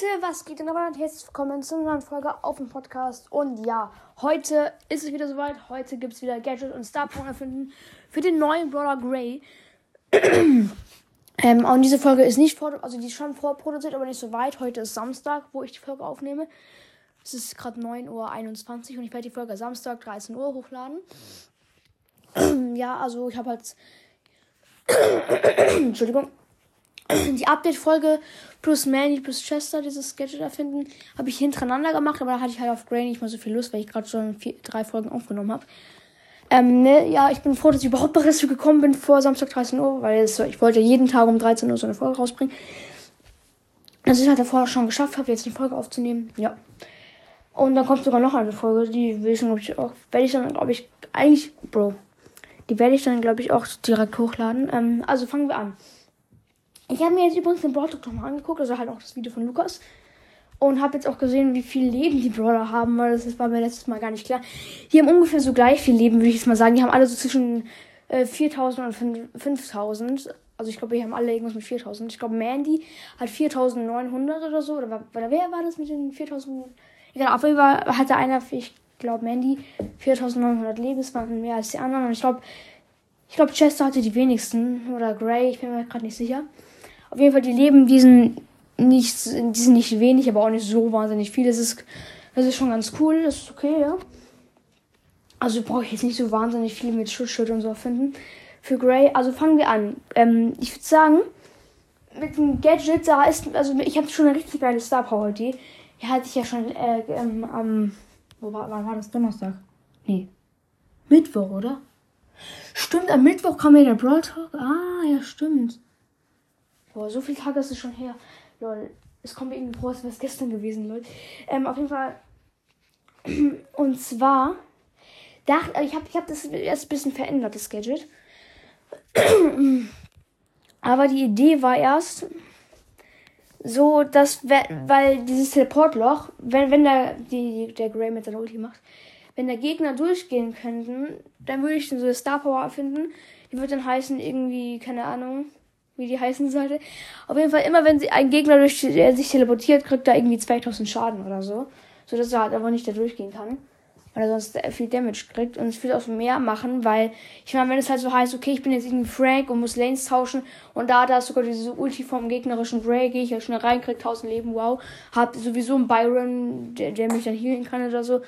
Leute, was geht denn aber? Herzlich willkommen zu einer neuen Folge auf dem Podcast. Und ja, heute ist es wieder soweit. Heute gibt es wieder Gadget und Star Power erfinden für den neuen Brawler Grey. ähm, und diese Folge ist nicht vor, also die ist schon vorproduziert, aber nicht so weit. Heute ist Samstag, wo ich die Folge aufnehme. Es ist gerade 9.21 Uhr und ich werde die Folge Samstag 13 Uhr hochladen. ja, also ich habe halt. Entschuldigung die Update-Folge plus Manny plus Chester, dieses Gadget erfinden, habe ich hintereinander gemacht, aber da hatte ich halt auf Gray nicht mal so viel Lust, weil ich gerade schon vier, drei Folgen aufgenommen habe. Ähm, ne, ja, ich bin froh, dass ich überhaupt noch dazu gekommen bin vor Samstag 13 Uhr, weil es, ich wollte jeden Tag um 13 Uhr so eine Folge rausbringen. Das ist halt davor schon geschafft habe, jetzt eine Folge aufzunehmen. Ja. Und dann kommt sogar noch eine Folge, die will ich dann, glaube ich, auch, werde ich dann, glaube ich, eigentlich, Bro, die werde ich dann, glaube ich, auch direkt hochladen. Ähm, also fangen wir an. Ich habe mir jetzt übrigens den Brawl Talk nochmal angeguckt, also halt auch das Video von Lukas. Und habe jetzt auch gesehen, wie viel Leben die Brawler haben, weil das war mir letztes Mal gar nicht klar. Die haben ungefähr so gleich viel Leben, würde ich jetzt mal sagen. Die haben alle so zwischen äh, 4000 und 5000. Also ich glaube, die haben alle irgendwas mit 4000. Ich glaube, Mandy hat 4900 oder so. Oder, oder wer war das mit den 4000? Egal, auf jeden Fall hatte einer, ich glaube, Mandy 4900 Leben. Das waren mehr als die anderen. Und ich glaube, ich glaube, Chester hatte die wenigsten. Oder Gray, ich bin mir gerade nicht sicher. Auf jeden Fall, die leben diesen nicht, die sind nicht wenig, aber auch nicht so wahnsinnig viel. Das ist, das ist schon ganz cool, das ist okay, ja. Also brauche ich jetzt nicht so wahnsinnig viel mit Schutzschild und so finden. Für Grey, also fangen wir an. Ähm, ich würde sagen, mit dem Gadget, da ist, also ich habe schon eine richtig geile Star Power Idee. Die hatte ich ja schon äh, ähm, am, wo war, wann war das? Donnerstag? Nee. Mittwoch, oder? Stimmt, am Mittwoch kam ja der Brawl Talk. Ah, ja, stimmt. Boah, so viele Tage ist es schon her. Lol. Es kommt mir irgendwie vor, als wäre es gestern gewesen, Leute. Ähm, auf jeden Fall. Und zwar. Dachte, ich habe ich hab das erst ein bisschen verändert, das Gadget. Aber die Idee war erst so, dass, weil dieses Teleportloch, wenn, wenn der, die, der Grey mit seiner Ulti macht, wenn der Gegner durchgehen könnten, dann würde ich so eine Star Power erfinden. Die würde dann heißen, irgendwie, keine Ahnung, wie die heißen sollte. Auf jeden Fall, immer wenn sie ein Gegner durch, der sich teleportiert, kriegt er irgendwie 2000 Schaden oder so. So dass er halt aber nicht da durchgehen kann. Weil er sonst viel Damage kriegt. Und es wird auch mehr machen, weil, ich meine, wenn es halt so heißt, okay, ich bin jetzt irgendwie Frank und muss Lanes tauschen und da, da ist sogar diese Ulti vom gegnerischen Ray, gehe ich ja schnell rein, krieg 1000 Leben, wow. Hab sowieso einen Byron, der, der mich dann healen kann oder so.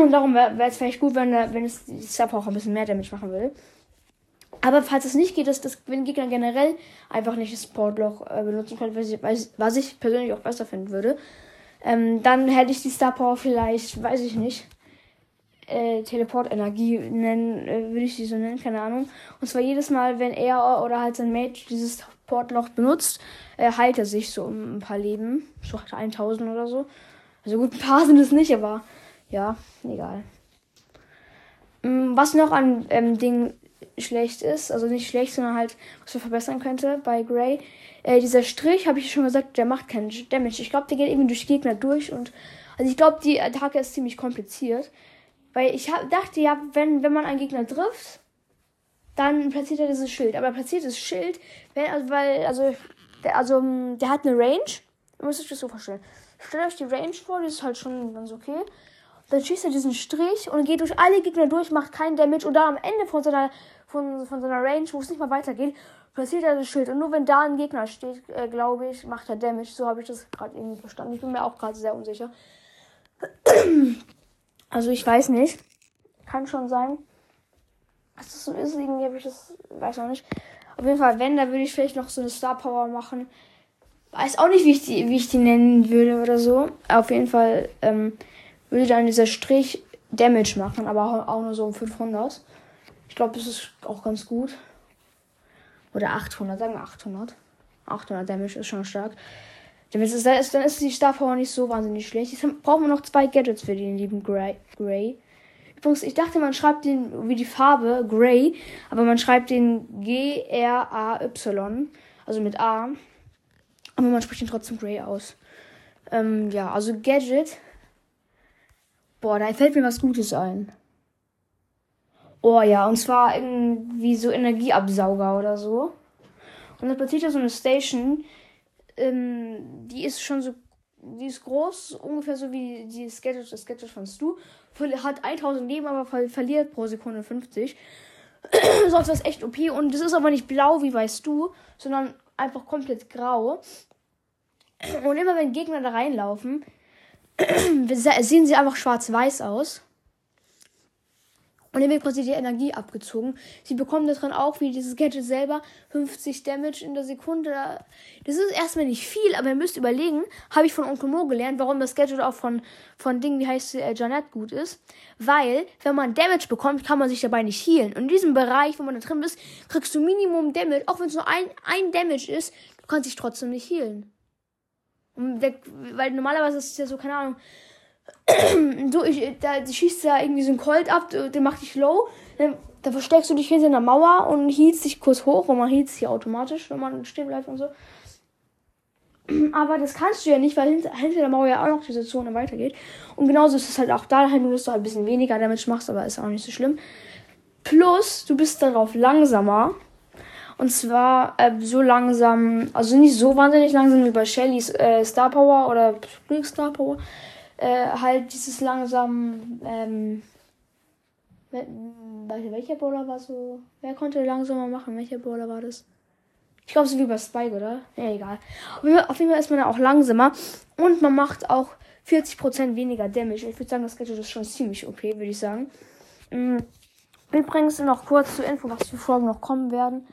Und darum wäre es vielleicht gut, wenn, wenn es die Sub auch ein bisschen mehr Damage machen will. Aber falls es nicht geht, dass das wenn Gegner generell einfach nicht das Sportloch äh, benutzen können, was ich, persönlich auch besser finden würde, ähm, dann hätte ich die Star Power vielleicht, weiß ich nicht, äh, Teleportenergie nennen, äh, würde ich die so nennen, keine Ahnung. Und zwar jedes Mal, wenn er oder halt sein Mate dieses Portloch benutzt, äh, heilt er sich so um ein paar Leben. So 1000 oder so. Also gut, ein paar sind es nicht, aber ja, egal. Mm, was noch an ähm, Dingen schlecht ist, also nicht schlecht, sondern halt, was man verbessern könnte bei Gray. Äh, dieser Strich, habe ich schon gesagt, der macht keinen Damage. Ich glaube, der geht irgendwie durch Gegner durch und also ich glaube, die Attacke ist ziemlich kompliziert. Weil ich hab, dachte ja, wenn, wenn man einen Gegner trifft, dann platziert er dieses Schild. Aber platziert das Schild, wenn, also, weil, also, der, also, der hat eine Range. Ihr müsst euch das so vorstellen. Stellt euch die Range vor, die ist halt schon ganz okay. Dann schießt er diesen Strich und geht durch alle Gegner durch, macht keinen Damage und dann am Ende von seiner von, von so einer Range, wo es nicht mal weitergeht, passiert er das Schild. Und nur wenn da ein Gegner steht, äh, glaube ich, macht er Damage. So habe ich das gerade irgendwie verstanden. Ich bin mir auch gerade sehr unsicher. Also ich weiß nicht. Kann schon sein. Was das so ist, irgendwie habe ich das, weiß noch nicht. Auf jeden Fall, wenn, da würde ich vielleicht noch so eine Star Power machen. Weiß auch nicht, wie ich die, wie ich die nennen würde oder so. Auf jeden Fall ähm, würde dann dieser Strich Damage machen, aber auch, nur so um 500. Ich glaube, das ist auch ganz gut. Oder 800, sagen wir 800. 800 Damage ist schon stark. Dann ist, dann ist die Star Power nicht so wahnsinnig schlecht. Jetzt brauchen wir noch zwei Gadgets für den lieben Gray. Gray. Übrigens, ich dachte, man schreibt den wie die Farbe Gray, aber man schreibt den G-R-A-Y, also mit A. Aber man spricht ihn trotzdem Gray aus. Ähm, ja, also Gadget. Boah, da fällt mir was Gutes ein. Oh ja, und zwar irgendwie so Energieabsauger oder so. Und dann passiert da so eine Station. ähm, die ist schon so, die ist groß, ungefähr so wie die Gadget, das Gadget von Stu. Hat 1000 Leben, aber ver verliert pro Sekunde 50. Sonst es echt OP. Und das ist aber nicht blau wie weißt du, sondern einfach komplett grau. Und immer wenn Gegner da reinlaufen, sehen sie einfach schwarz-weiß aus. Und dann wird quasi die Energie abgezogen. Sie bekommen daran auch, wie dieses Gadget selber, 50 Damage in der Sekunde. Das ist erstmal nicht viel, aber ihr müsst überlegen, habe ich von Onkel Mo gelernt, warum das Gadget auch von, von Dingen, wie heißt sie, äh, Janet gut ist. Weil, wenn man Damage bekommt, kann man sich dabei nicht healen. Und in diesem Bereich, wo man da drin ist, kriegst du Minimum Damage, auch wenn es nur ein, ein Damage ist, du kannst dich trotzdem nicht healen. Weil normalerweise ist es ja so, keine Ahnung, so, ich, da schießt da irgendwie so ein Colt ab, der macht dich low. Dann, dann versteckst du dich hinter einer Mauer und hielst dich kurz hoch und man hielst hier automatisch, wenn man stehen bleibt und so. Aber das kannst du ja nicht, weil hinter, hinter der Mauer ja auch noch diese Zone weitergeht. Und genauso ist es halt auch da, halt nur, dass du halt ein bisschen weniger Damage machst, aber ist auch nicht so schlimm. Plus, du bist darauf langsamer. Und zwar äh, so langsam, also nicht so wahnsinnig langsam wie bei Shellys äh, Star Power oder Glück Star Power. Äh, halt dieses langsam, ähm, welcher Bowler war so, wer konnte langsamer machen? Welcher Bowler war das? Ich glaube, so wie bei Spike, oder? Ja, egal. Auf jeden Fall ist man da auch langsamer und man macht auch 40% weniger Damage. Ich würde sagen, das Gadget ist schon ziemlich OP, würde ich sagen. Mhm. Übrigens noch kurz zur Info, was für Folgen noch kommen werden.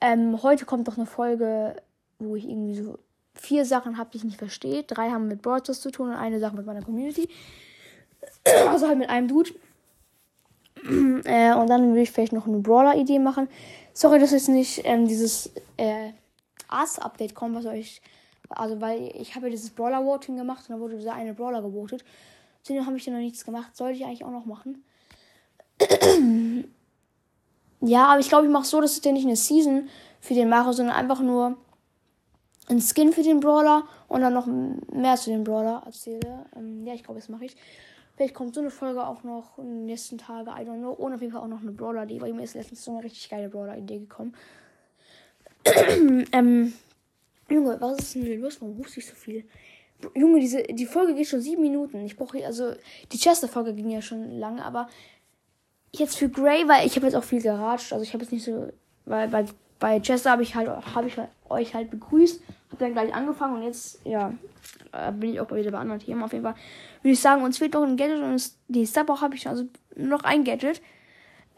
Ähm, heute kommt doch eine Folge, wo ich irgendwie so vier Sachen habe, die ich nicht verstehe. Drei haben mit Broadcast zu tun und eine Sache mit meiner Community. Also halt mit einem Dude. äh, und dann würde ich vielleicht noch eine Brawler-Idee machen. Sorry, dass jetzt nicht ähm, dieses äh, Ass-Update kommt, was euch. Also, weil ich habe ja dieses Brawler-Voting gemacht und da wurde dieser eine Brawler gewotet. Deswegen habe ich ja noch nichts gemacht. Sollte ich eigentlich auch noch machen. ja, aber ich glaube, ich mache so, dass ich dir nicht eine Season für den mache, sondern einfach nur ein Skin für den Brawler und dann noch mehr zu dem Brawler erzähle. Ähm, ja, ich glaube, das mache ich. Vielleicht kommt so eine Folge auch noch in den nächsten Tagen, I don't know. Und auf jeden Fall auch noch eine Brawler-Idee, weil mir ist letztens so eine richtig geile Brawler-Idee gekommen. ähm, Junge, was ist denn los? Warum rufst du so viel? Junge, diese, die Folge geht schon sieben Minuten. Ich brauche, also, die Chester-Folge ging ja schon lange, aber jetzt für Grey, weil ich habe jetzt auch viel geratscht. Also, ich habe jetzt nicht so, weil bei, bei Chester habe ich halt, habe ich euch halt begrüßt hab dann gleich angefangen und jetzt, ja, äh, bin ich auch wieder bei anderen Themen. Auf jeden Fall würde ich sagen, uns fehlt noch ein Gadget und die Starbuck habe ich also noch ein Gadget.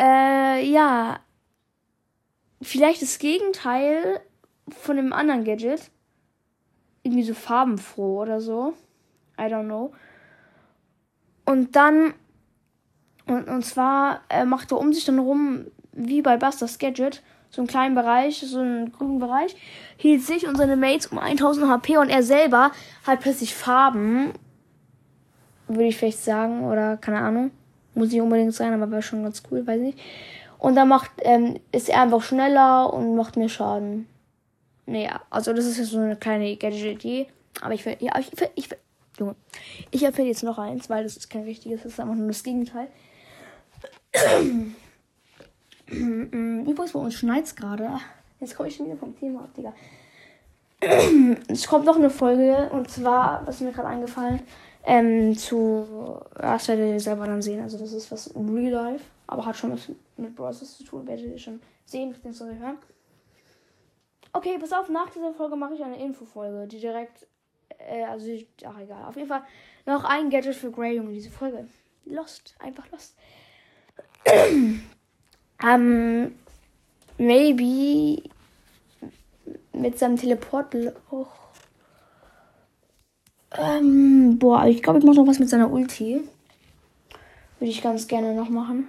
Äh, ja. Vielleicht das Gegenteil von dem anderen Gadget. Irgendwie so farbenfroh oder so. I don't know. Und dann, und, und zwar äh, macht er um sich dann rum, wie bei Busters Gadget, so einen kleinen Bereich, so einen grünen Bereich, hielt sich und seine Mates um 1000 HP und er selber hat plötzlich Farben, würde ich vielleicht sagen, oder keine Ahnung. Muss nicht unbedingt sein, aber wäre schon ganz cool, weiß nicht. Und dann macht, ähm, ist er einfach schneller und macht mehr Schaden. Naja, also das ist jetzt so eine kleine Gadget-Idee. Aber ich will, ja, ich ich Junge. Ich empfehle jetzt noch eins, weil das ist kein richtiges, das ist einfach nur das Gegenteil. Übrigens, bei uns schneit es gerade. Jetzt komme ich schon wieder vom Thema ab, Digga. es kommt noch eine Folge und zwar, was mir gerade eingefallen, ähm, zu, das werdet ihr selber dann sehen. Also, das ist was im Real Life, aber hat schon was mit Bros. zu tun. Werdet ihr schon sehen, beziehungsweise hören. Okay, pass auf, nach dieser Folge mache ich eine Infofolge, die direkt, äh, also, ach egal. Auf jeden Fall noch ein Gadget für Grey Junge, diese Folge. Lost, einfach lost. Ähm, maybe mit seinem Teleport auch. Ähm, boah, ich glaube, ich mache noch was mit seiner Ulti. Würde ich ganz gerne noch machen.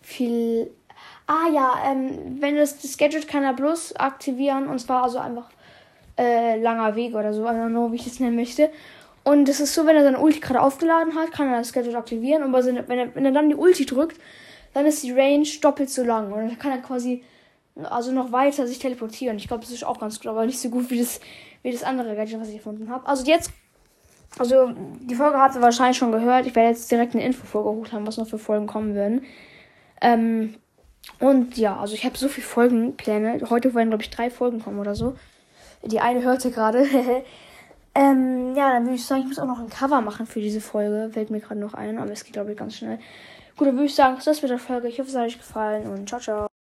Viel. Ah ja, ähm, wenn das, das Gadget kann er bloß aktivieren und zwar also einfach äh, langer Weg oder so, don't know, wie ich das nennen möchte. Und es ist so, wenn er seine Ulti gerade aufgeladen hat, kann er das Gadget aktivieren. Und wenn er, wenn er dann die Ulti drückt, dann ist die Range doppelt so lang. Und dann kann er quasi also noch weiter sich teleportieren. Ich glaube, das ist auch ganz gut, aber nicht so gut wie das, wie das andere Gadget, was ich gefunden habe. Also jetzt, also die Folge habt ihr wahrscheinlich schon gehört. Ich werde jetzt direkt eine Info vorgeholt haben, was noch für Folgen kommen würden. Ähm, Und ja, also ich habe so viele Folgenpläne. Heute wollen, glaube ich, drei Folgen kommen oder so. Die eine hörte gerade. ähm, ja, dann würde ich sagen, ich muss auch noch ein Cover machen für diese Folge. Fällt mir gerade noch ein, aber es geht, glaube ich, ganz schnell. Gut, dann würde ich sagen, das mit der Folge. Ich hoffe, es hat euch gefallen und ciao, ciao.